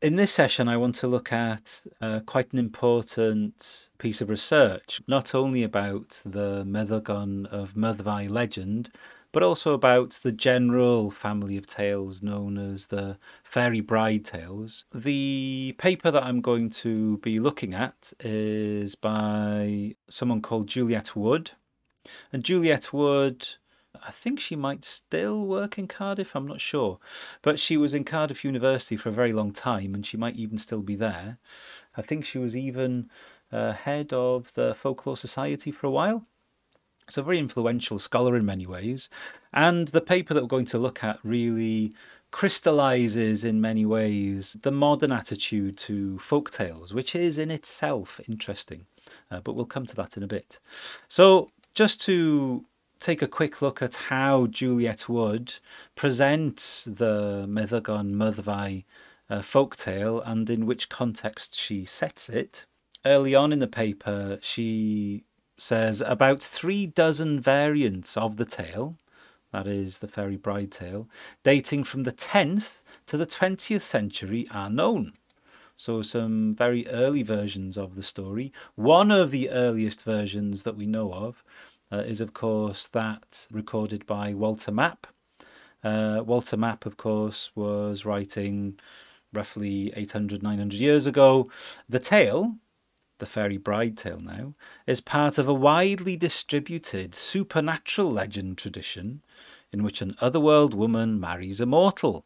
In this session, I want to look at uh, quite an important piece of research, not only about the Meddygon of Myddfai legend, but also about the general family of tales known as the Fairy Bride Tales. The paper that I'm going to be looking at is by someone called Juliette Wood. And Juliette Wood I think she might still work in Cardiff, I'm not sure. But she was in Cardiff University for a very long time and she might even still be there. I think she was even uh, head of the Folklore Society for a while. So, very influential scholar in many ways. And the paper that we're going to look at really crystallizes in many ways the modern attitude to folk tales, which is in itself interesting. Uh, but we'll come to that in a bit. So, just to take a quick look at how Juliette Wood presents the Meddygon Myddfai uh, folktale and in which context she sets it. Early on in the paper, she says about three dozen variants of the tale, that is the fairy bride tale, dating from the 10th to the 20th century are known. So, some very early versions of the story. One of the earliest versions that we know of uh, is, of course, that recorded by Walter Map. Uh, Walter Map, of course, was writing roughly 800, 900 years ago. The tale, the fairy bride tale now, is part of a widely distributed supernatural legend tradition in which an otherworld woman marries a mortal,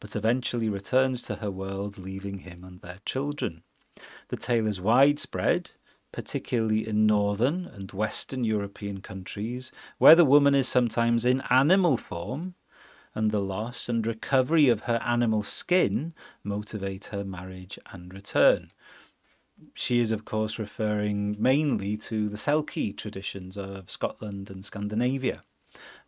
but eventually returns to her world, leaving him and their children. The tale is widespread particularly in northern and western European countries, where the woman is sometimes in animal form, and the loss and recovery of her animal skin motivate her marriage and return. She is, of course, referring mainly to the Selkie traditions of Scotland and Scandinavia.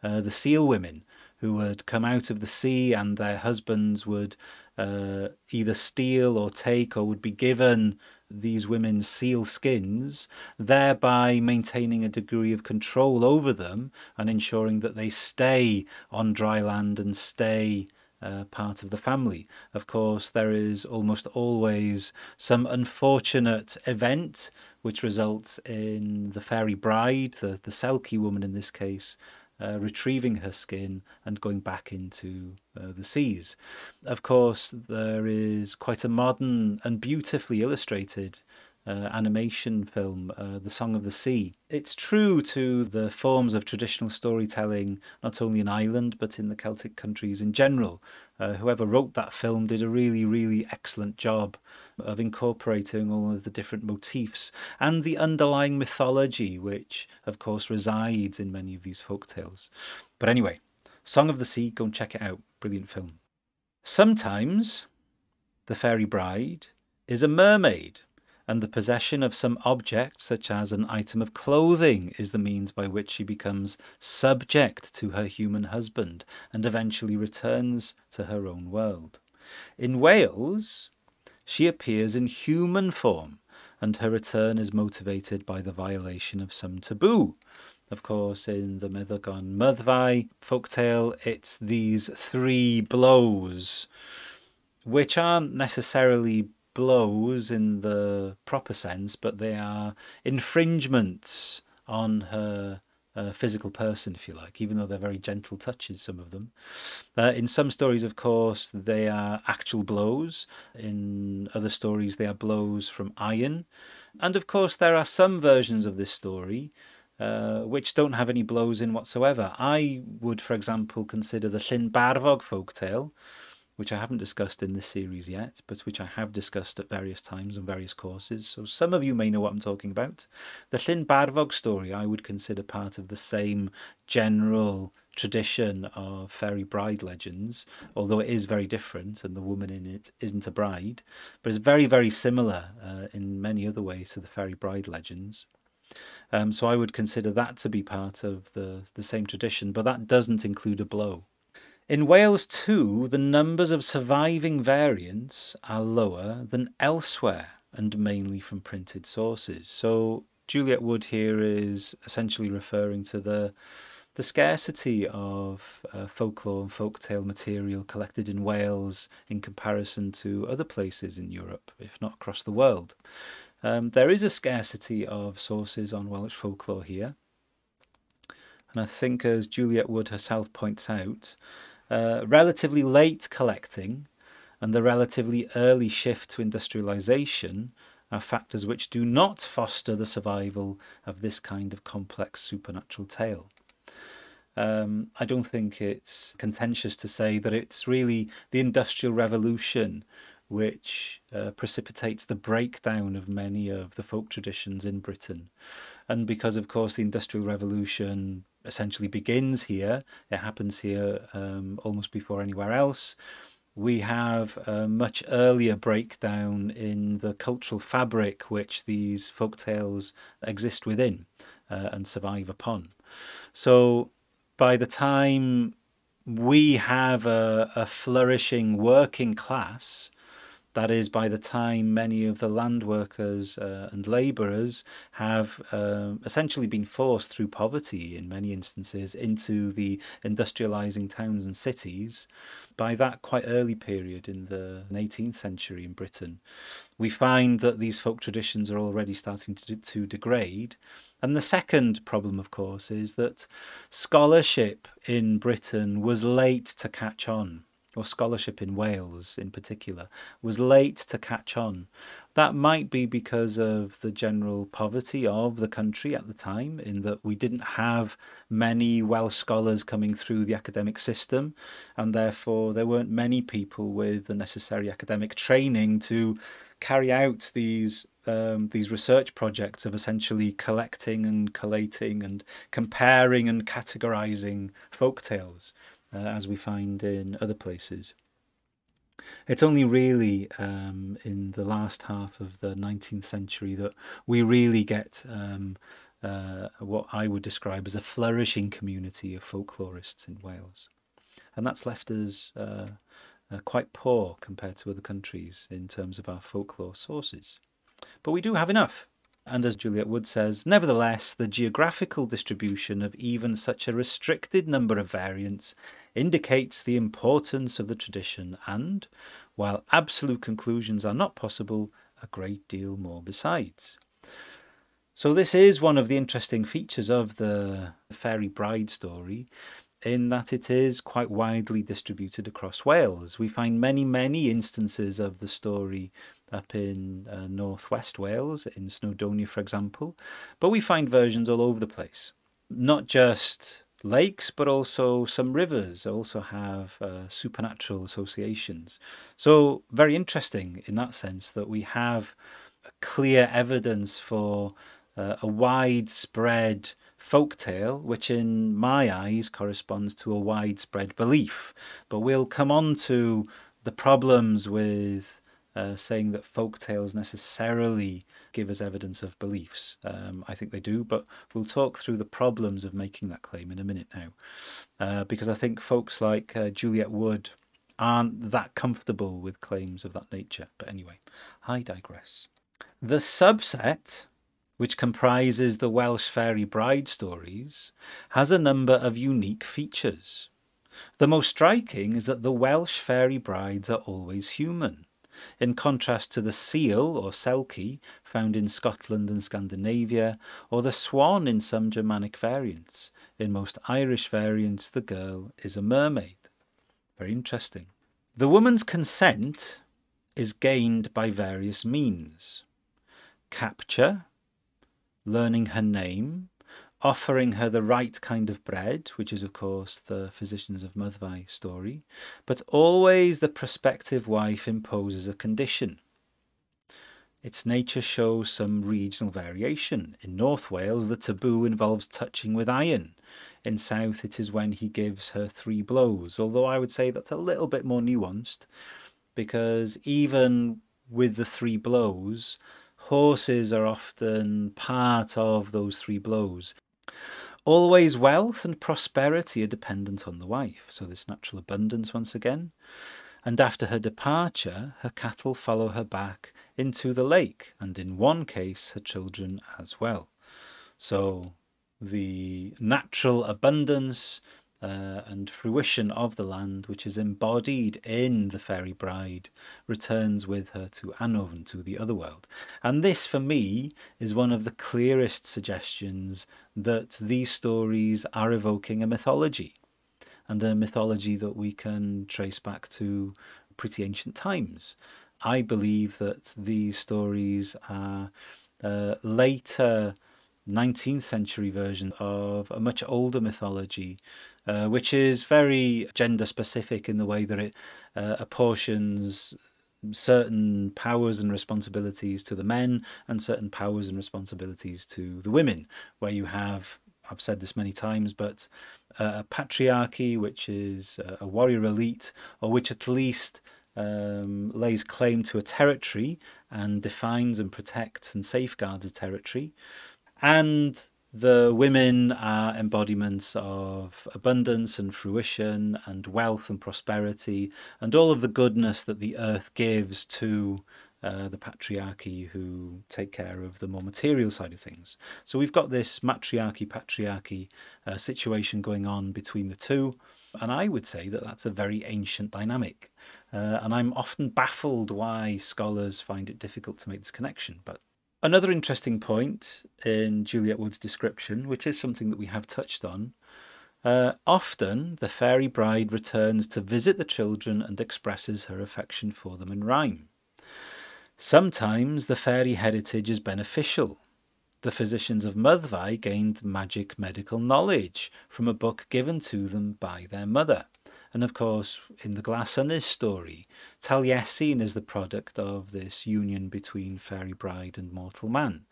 Uh, the seal women who would come out of the sea and their husbands would uh, either steal or take or would be given these women's seal skins, thereby maintaining a degree of control over them and ensuring that they stay on dry land and stay uh, part of the family. Of course, there is almost always some unfortunate event which results in the fairy bride, the, the Selkie woman in this case, uh, retrieving her skin and going back into uh, the seas. Of course, there is quite a modern and beautifully illustrated uh, animation film, uh, The Song of the Sea. It's true to the forms of traditional storytelling, not only in Ireland, but in the Celtic countries in general. Uh, whoever wrote that film did a really, really excellent job of incorporating all of the different motifs and the underlying mythology, which, of course, resides in many of these folk tales. But anyway, Song of the Sea, go and check it out. Brilliant film. Sometimes the fairy bride is a mermaid and the possession of some object, such as an item of clothing, is the means by which she becomes subject to her human husband and eventually returns to her own world. In Wales, she appears in human form, and her return is motivated by the violation of some taboo. Of course, in the Meddygon Myddfai folktale, it's these three blows, which aren't necessarily blows in the proper sense, but they are infringements on her uh, physical person, if you like, even though they're very gentle touches, some of them. Uh, in some stories, of course, they are actual blows. In other stories, they are blows from iron. And of course, there are some versions of this story uh, which don't have any blows in whatsoever. I would, for example, consider the Llyn Barfog folktale, which I haven't discussed in this series yet, but which I have discussed at various times on various courses. So some of you may know what I'm talking about. The Llyn Barfog story I would consider part of the same general tradition of fairy bride legends, although it is very different and the woman in it isn't a bride, but it's very, very similar uh, in many other ways to the fairy bride legends. Um, so I would consider that to be part of the, the same tradition, but that doesn't include a blow. In Wales too, the numbers of surviving variants are lower than elsewhere and mainly from printed sources. So Juliette Wood here is essentially referring to the the scarcity of uh, folklore and folktale material collected in Wales in comparison to other places in Europe, if not across the world. Um, there is a scarcity of sources on Welsh folklore here. And I think, as Juliette Wood herself points out, uh, relatively late collecting and the relatively early shift to industrialisation are factors which do not foster the survival of this kind of complex supernatural tale. Um, I don't think it's contentious to say that it's really the Industrial Revolution which uh, precipitates the breakdown of many of the folk traditions in Britain. And because, of course, the Industrial Revolution essentially begins here, it happens here um, almost before anywhere else. We have a much earlier breakdown in the cultural fabric which these folk tales exist within uh, and survive upon. So by the time we have a, a flourishing working class, that is, by the time many of the land workers uh, and labourers have uh, essentially been forced through poverty in many instances into the industrialising towns and cities, by that quite early period in the 18th century in Britain, we find that these folk traditions are already starting to, to degrade. And the second problem, of course, is that scholarship in Britain was late to catch on or scholarship in Wales in particular, was late to catch on. That might be because of the general poverty of the country at the time, in that we didn't have many Welsh scholars coming through the academic system, and therefore there weren't many people with the necessary academic training to carry out these um, these research projects of essentially collecting and collating and comparing and categorizing folk tales uh, as we find in other places. It's only really um, in the last half of the 19th century that we really get um, uh, what I would describe as a flourishing community of folklorists in Wales. And that's left us uh, uh, quite poor compared to other countries in terms of our folklore sources. But we do have enough. And as Juliette Wood says, nevertheless, the geographical distribution of even such a restricted number of variants indicates the importance of the tradition and, while absolute conclusions are not possible, a great deal more besides. So, this is one of the interesting features of the Fairy Bride story, in that it is quite widely distributed across Wales. We find many, many instances of the story up in uh, northwest Wales, in Snowdonia, for example, but we find versions all over the place. Not just lakes, but also some rivers also have uh, supernatural associations. So, very interesting in that sense that we have clear evidence for uh, a widespread folk tale, which in my eyes corresponds to a widespread belief. But we'll come on to the problems with uh, saying that folk tales necessarily give us evidence of beliefs. Um, I think they do, but we'll talk through the problems of making that claim in a minute now, uh, because I think folks like uh, Juliette Wood aren't that comfortable with claims of that nature. But anyway, I digress. The subset, which comprises the Welsh fairy bride stories, has a number of unique features. The most striking is that the Welsh fairy brides are always human in contrast to the seal or selkie found in Scotland and Scandinavia, or the swan in some Germanic variants. In most Irish variants, the girl is a mermaid. Very interesting. The woman's consent is gained by various means capture, learning her name, offering her the right kind of bread, which is, of course, the Physicians of Myddfai story, but always the prospective wife imposes a condition. Its nature shows some regional variation. In North Wales, the taboo involves touching with iron. In South, it is when he gives her three blows, although I would say that's a little bit more nuanced, because even with the three blows, horses are often part of those three blows. Always wealth and prosperity are dependent on the wife, so this natural abundance once again. And after her departure, her cattle follow her back into the lake, and in one case, her children as well. So the natural abundance uh, and fruition of the land, which is embodied in the fairy bride, returns with her to Annwn, to the other world. And this, for me, is one of the clearest suggestions that these stories are evoking a mythology, and a mythology that we can trace back to pretty ancient times. I believe that these stories are uh, later 19th century version of a much older mythology, uh, which is very gender specific in the way that it uh, apportions certain powers and responsibilities to the men and certain powers and responsibilities to the women, where you have, I've said this many times, but a patriarchy, which is a warrior elite, or which at least um, lays claim to a territory and defines and protects and safeguards a territory. And the women are embodiments of abundance and fruition and wealth and prosperity and all of the goodness that the earth gives to uh, the patriarchy who take care of the more material side of things. So we've got this matriarchy patriarchy uh, situation going on between the two. And I would say that that's a very ancient dynamic. Uh, and I'm often baffled why scholars find it difficult to make this connection. But Another interesting point in Juliette Wood's description, which is something that we have touched on, uh, often the fairy bride returns to visit the children and expresses her affection for them in rhyme. Sometimes the fairy heritage is beneficial. The physicians of Myddfai gained magic medical knowledge from a book given to them by their mother. And of course, in the Glas Ynys story, Taliesin is the product of this union between fairy bride and mortal man.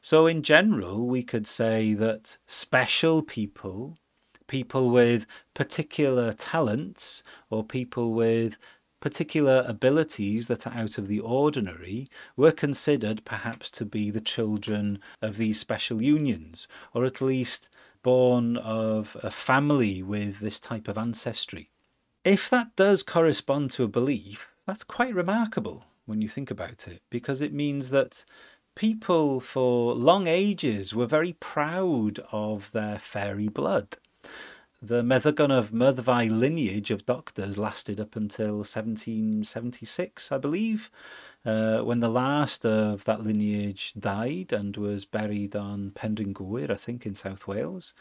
So, in general, we could say that special people, people with particular talents, or people with particular abilities that are out of the ordinary were considered perhaps to be the children of these special unions, or at least born of a family with this type of ancestry. If that does correspond to a belief, that's quite remarkable when you think about it, because it means that people for long ages were very proud of their fairy blood. The Meddygon of Myddfai lineage of doctors lasted up until 1776, I believe, uh, when the last of that lineage died and was buried on Penrhyn I think, in South Wales.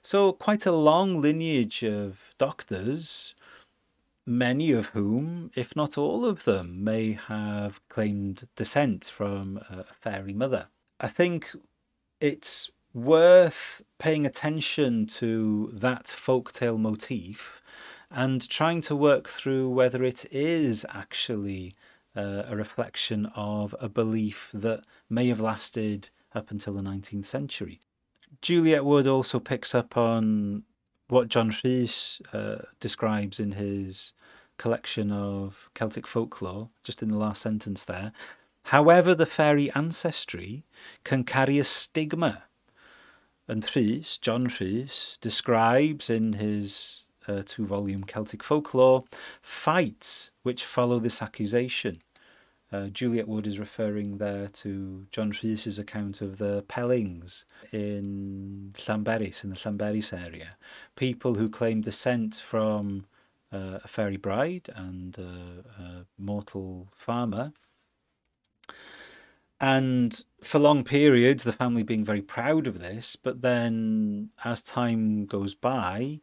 So, quite a long lineage of doctors many of whom, if not all of them, may have claimed descent from a fairy mother. I think it's worth paying attention to that folktale motif and trying to work through whether it is actually uh, a reflection of a belief that may have lasted up until the 19th century. Juliette Wood also picks up on what John Rhys uh, describes in his collection of Celtic folklore, just in the last sentence there. However, the fairy ancestry can carry a stigma. And Rhys, John Rhys, describes in his uh, two volume Celtic folklore fights which follow this accusation. Uh, Juliette Wood is referring there to John Rhys's account of the Pellings in Llanberis, in the Llanberis area. People who claim descent from uh, a fairy bride and uh, a mortal farmer. And for long periods, the family being very proud of this, but then as time goes by,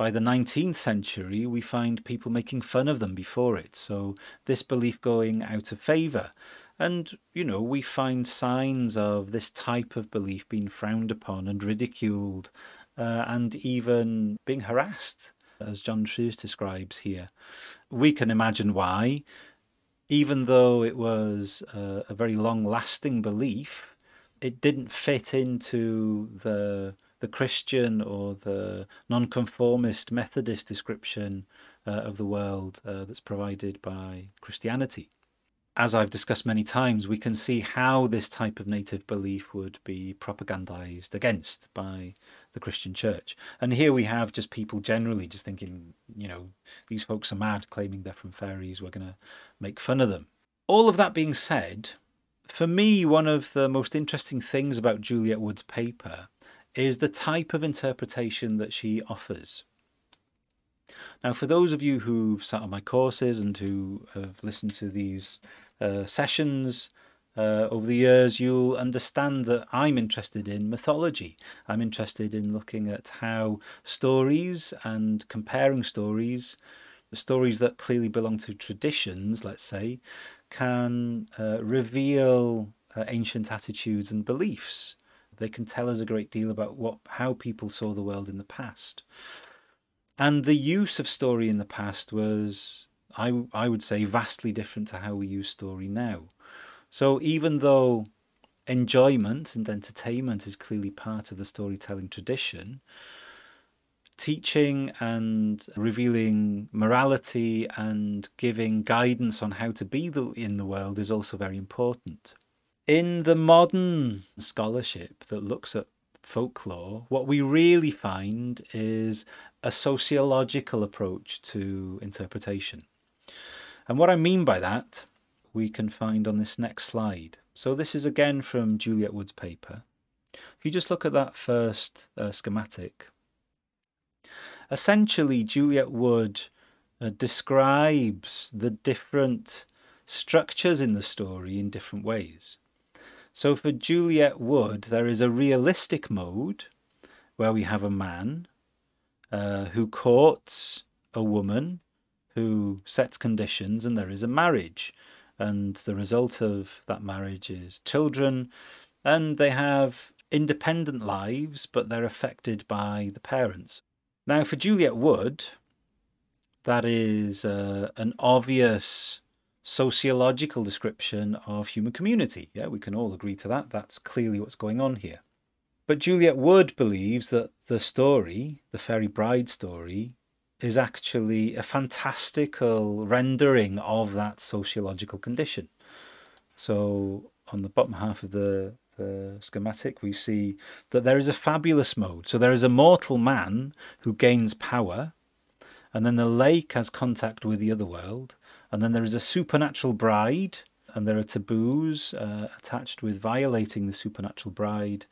by the 19th century, we find people making fun of them before it. So this belief going out of favour. And, you know, we find signs of this type of belief being frowned upon and ridiculed uh, and even being harassed, as John Rhys describes here. We can imagine why, even though it was a, a very long lasting belief, it didn't fit into the the Christian or the nonconformist Methodist description uh, of the world uh, that's provided by Christianity. As I've discussed many times, we can see how this type of native belief would be propagandized against by the Christian church. And here we have just people generally just thinking, you know, these folks are mad claiming they're from fairies, we're going to make fun of them. All of that being said, for me, one of the most interesting things about Juliette Wood's paper is the type of interpretation that she offers. Now, for those of you who've sat on my courses and who have listened to these uh, sessions uh, over the years, you'll understand that I'm interested in mythology. I'm interested in looking at how stories and comparing stories, the stories that clearly belong to traditions, let's say, can uh, reveal uh, ancient attitudes and beliefs. They can tell us a great deal about what how people saw the world in the past. And the use of story in the past was, I, I would say, vastly different to how we use story now. So even though enjoyment and entertainment is clearly part of the storytelling tradition, teaching and revealing morality and giving guidance on how to be the, in the world is also very important. In the modern scholarship that looks at folklore, what we really find is a sociological approach to interpretation. And what I mean by that, we can find on this next slide. So, this is again from Juliette Wood's paper. If you just look at that first uh, schematic, essentially, Juliette Wood uh, describes the different structures in the story in different ways. So, for Juliette Wood, there is a realistic mode where we have a man uh, who courts a woman who sets conditions, and there is a marriage. And the result of that marriage is children, and they have independent lives, but they're affected by the parents. Now, for Juliette Wood, that is uh, an obvious sociological description of human community. Yeah, we can all agree to that. That's clearly what's going on here. But Juliette Wood believes that the story, the Fairy Bride story, is actually a fantastical rendering of that sociological condition. So, on the bottom half of the, the schematic, we see that there is a fabulous mode. So, there is a mortal man who gains power, and then the lake has contact with the other world, and then there is a supernatural bride, and there are taboos uh, attached with violating the supernatural bride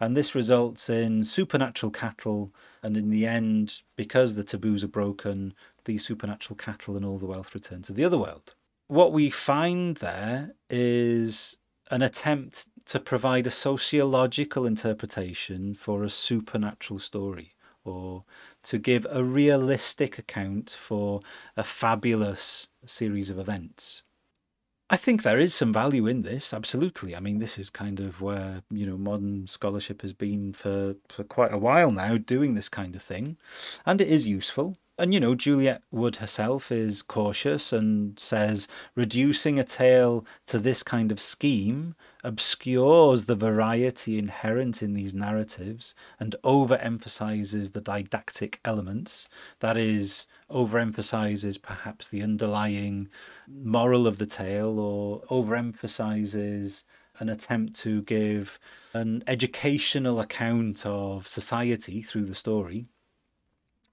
and this results in supernatural cattle, and in the end, because the taboos are broken, the supernatural cattle and all the wealth return to the other world. What we find there is an attempt to provide a sociological interpretation for a supernatural story or to give a realistic account for a fabulous series of events. I think there is some value in this, absolutely. I mean, this is kind of where you know modern scholarship has been for for quite a while now, doing this kind of thing, and it is useful. And you know, Juliette Wood herself is cautious and says reducing a tale to this kind of scheme obscures the variety inherent in these narratives and overemphasizes the didactic elements. That is, overemphasizes perhaps the underlying moral of the tale or overemphasizes an attempt to give an educational account of society through the story.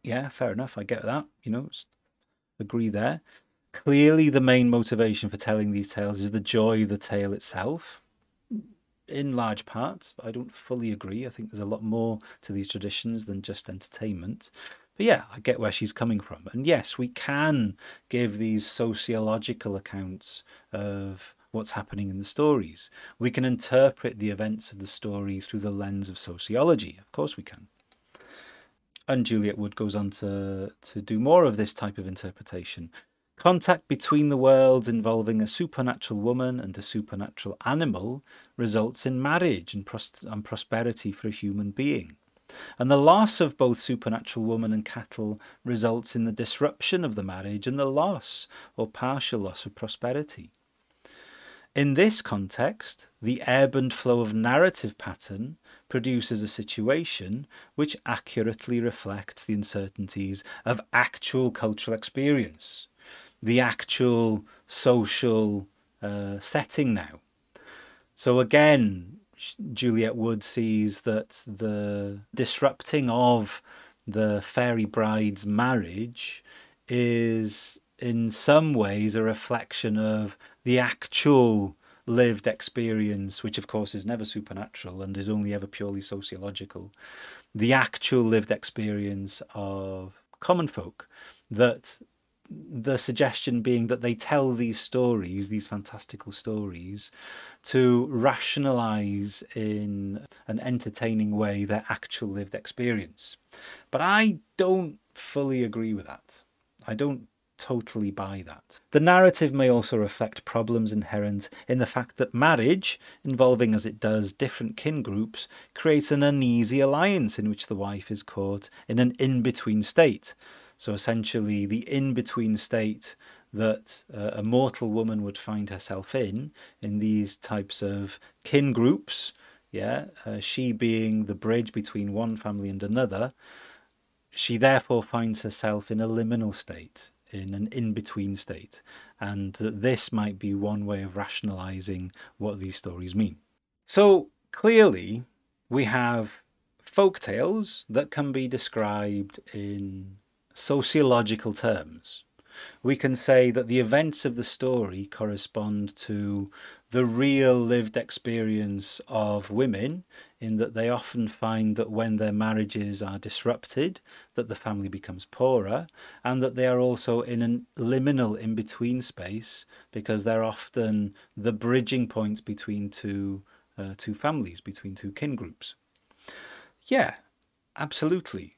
Yeah, fair enough. I get that. You know, agree there. Clearly, the main motivation for telling these tales is the joy of the tale itself in large part. I don't fully agree. I think there's a lot more to these traditions than just entertainment. But yeah, I get where she's coming from. And yes, we can give these sociological accounts of what's happening in the stories. We can interpret the events of the story through the lens of sociology. Of course, we can. And Juliette Wood goes on to, to do more of this type of interpretation. Contact between the worlds involving a supernatural woman and a supernatural animal results in marriage and, pros- and prosperity for a human being. And the loss of both supernatural woman and cattle results in the disruption of the marriage and the loss or partial loss of prosperity. In this context, the ebb and flow of narrative pattern produces a situation which accurately reflects the uncertainties of actual cultural experience the actual social uh, setting now. So again, Juliette Wood sees that the disrupting of the fairy bride's marriage is in some ways a reflection of the actual lived experience, which of course is never supernatural and is only ever purely sociological, the actual lived experience of common folk, that the suggestion being that they tell these stories, these fantastical stories, to rationalize in an entertaining way their actual lived experience. But I don't fully agree with that. I don't totally buy that. The narrative may also reflect problems inherent in the fact that marriage, involving as it does different kin groups, creates an uneasy alliance in which the wife is caught in an in between state so essentially, the in between state that uh, a mortal woman would find herself in, in these types of kin groups, yeah, uh, she being the bridge between one family and another, she therefore finds herself in a liminal state, in an in between state. And that this might be one way of rationalizing what these stories mean. So clearly, we have folk tales that can be described in sociological terms, we can say that the events of the story correspond to the real lived experience of women in that they often find that when their marriages are disrupted that the family becomes poorer and that they are also in a liminal in between space because they're often the bridging point between two uh, two families between two kin groups. Yeah absolutely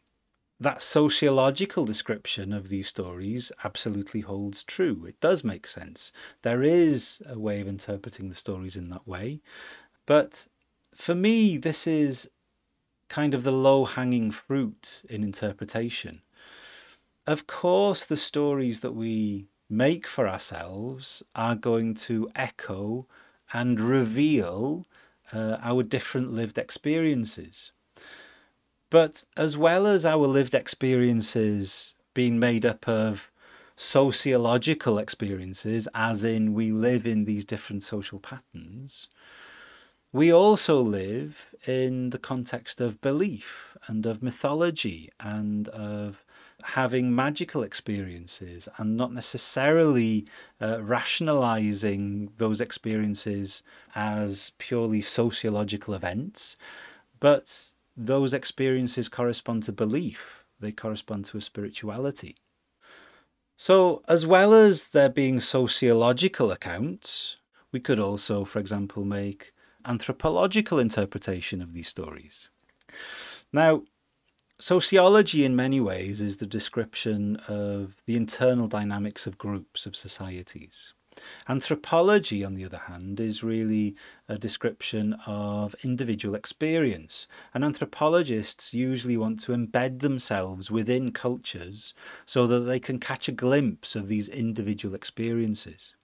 that sociological description of these stories absolutely holds true. It does make sense. There is a way of interpreting the stories in that way. But for me, this is kind of the low hanging fruit in interpretation. Of course, the stories that we make for ourselves are going to echo and reveal uh, our different lived experiences. But as well as our lived experiences being made up of sociological experiences, as in we live in these different social patterns, we also live in the context of belief and of mythology and of having magical experiences and not necessarily uh, rationalizing those experiences as purely sociological events, but those experiences correspond to belief, they correspond to a spirituality. So, as well as there being sociological accounts, we could also, for example, make anthropological interpretation of these stories. Now, sociology in many ways is the description of the internal dynamics of groups of societies. Anthropology, on the other hand, is really a description of individual experience. And anthropologists usually want to embed themselves within cultures so that they can catch a glimpse of these individual experiences.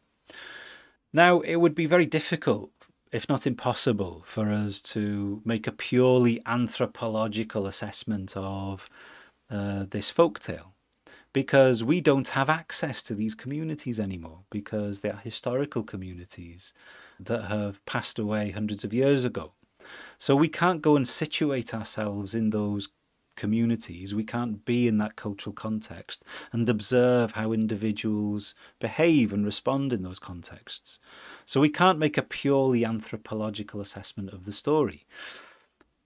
Now, it would be very difficult, if not impossible, for us to make a purely anthropological assessment of uh, this folktale because we don't have access to these communities anymore because they are historical communities that have passed away hundreds of years ago. So we can't go and situate ourselves in those communities. We can't be in that cultural context and observe how individuals behave and respond in those contexts. So we can't make a purely anthropological assessment of the story.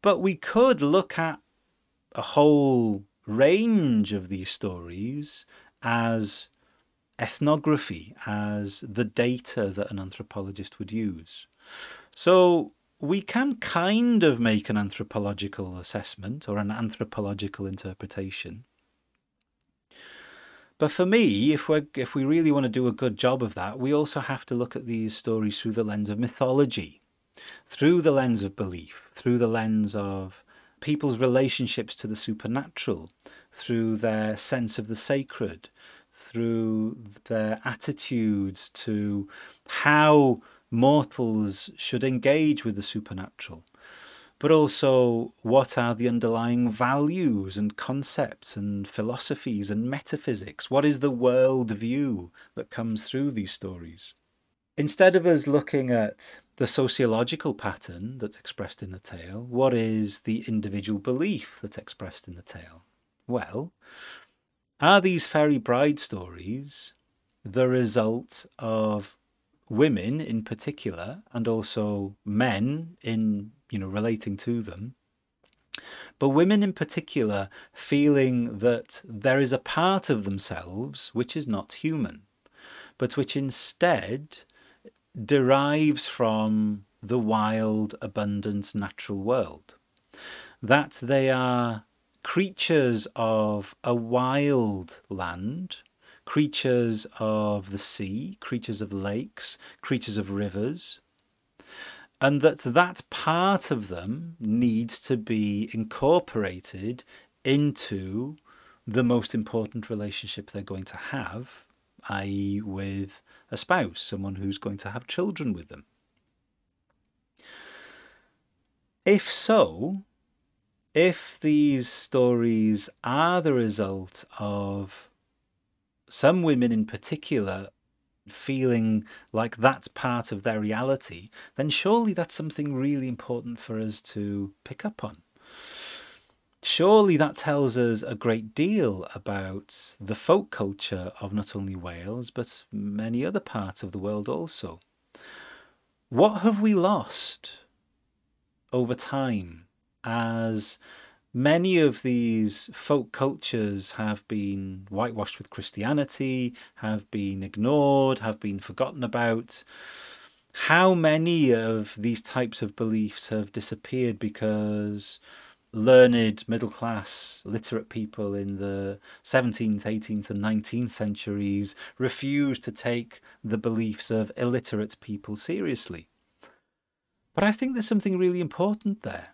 But we could look at a whole range of these stories as ethnography, as the data that an anthropologist would use. So we can kind of make an anthropological assessment or an anthropological interpretation. But for me, if we if we really want to do a good job of that, we also have to look at these stories through the lens of mythology, through the lens of belief, through the lens of people's relationships to the supernatural, through their sense of the sacred, through their attitudes to how mortals should engage with the supernatural, but also what are the underlying values and concepts and philosophies and metaphysics? What is the world view that comes through these stories? Instead of us looking at the sociological pattern that's expressed in the tale, what is the individual belief that's expressed in the tale? Well, are these fairy bride stories the result of women in particular, and also men in you know relating to them, but women in particular feeling that there is a part of themselves which is not human, but which instead derives from the wild, abundant natural world. That they are creatures of a wild land, creatures of the sea, creatures of lakes, creatures of rivers, and that that part of them needs to be incorporated into the most important relationship they're going to have, i.e., with a spouse, someone who's going to have children with them. If so, if these stories are the result of some women in particular feeling like that's part of their reality, then surely that's something really important for us to pick up on. Surely that tells us a great deal about the folk culture of not only Wales, but many other parts of the world also. What have we lost over time as many of these folk cultures have been whitewashed with Christianity, have been ignored, have been forgotten about. How many of these types of beliefs have disappeared because learned, middle class, literate people in the 17th, 18th, and 19th centuries refused to take the beliefs of illiterate people seriously? But I think there's something really important there.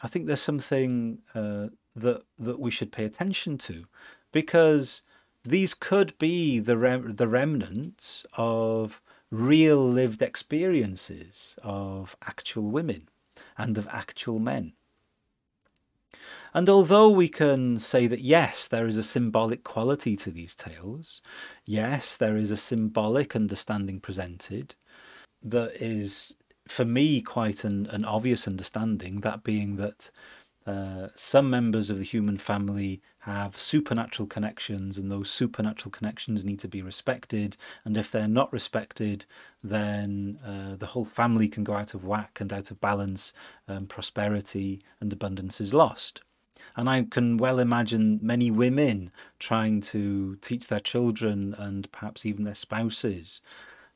I think there's something uh, that that we should pay attention to, because these could be the rem- the remnants of real lived experiences of actual women and of actual men. And although we can say that yes, there is a symbolic quality to these tales, yes, there is a symbolic understanding presented that is for me, quite an, an obvious understanding, that being that uh, some members of the human family have supernatural connections, and those supernatural connections need to be respected. And if they're not respected, then uh, the whole family can go out of whack and out of balance, and prosperity and abundance is lost. And I can well imagine many women trying to teach their children and perhaps even their spouses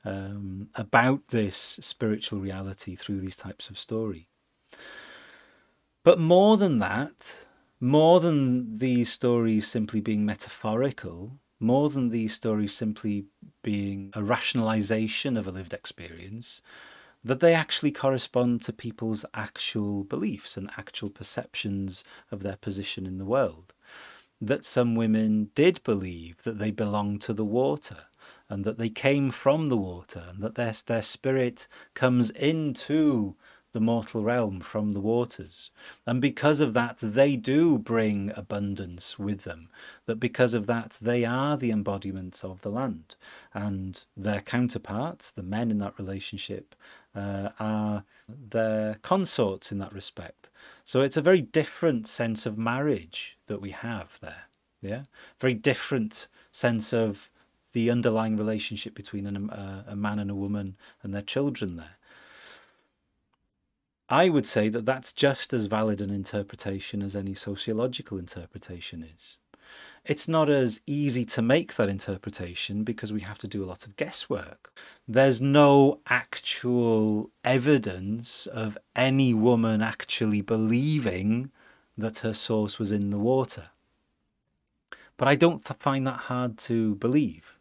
um, about this spiritual reality through these types of story. But more than that, more than these stories simply being metaphorical, more than these stories simply being a rationalization of a lived experience, that they actually correspond to people's actual beliefs and actual perceptions of their position in the world. That some women did believe that they belonged to the water, and that they came from the water, and that their, their spirit comes into the mortal realm from the waters. And because of that, they do bring abundance with them. That because of that, they are the embodiment of the land. And their counterparts, the men in that relationship, uh, are their consorts in that respect. So it's a very different sense of marriage that we have there. Yeah, very different sense of the underlying relationship between an, uh, a man and a woman and their children there. I would say that that's just as valid an interpretation as any sociological interpretation is. It's not as easy to make that interpretation because we have to do a lot of guesswork. There's no actual evidence of any woman actually believing that her source was in the water. But I don't find that hard to believe.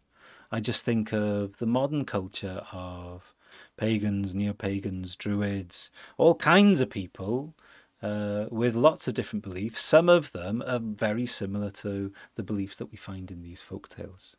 I just think of the modern culture of pagans, neo pagans, druids, all kinds of people uh, with lots of different beliefs. Some of them are very similar to the beliefs that we find in these folk tales.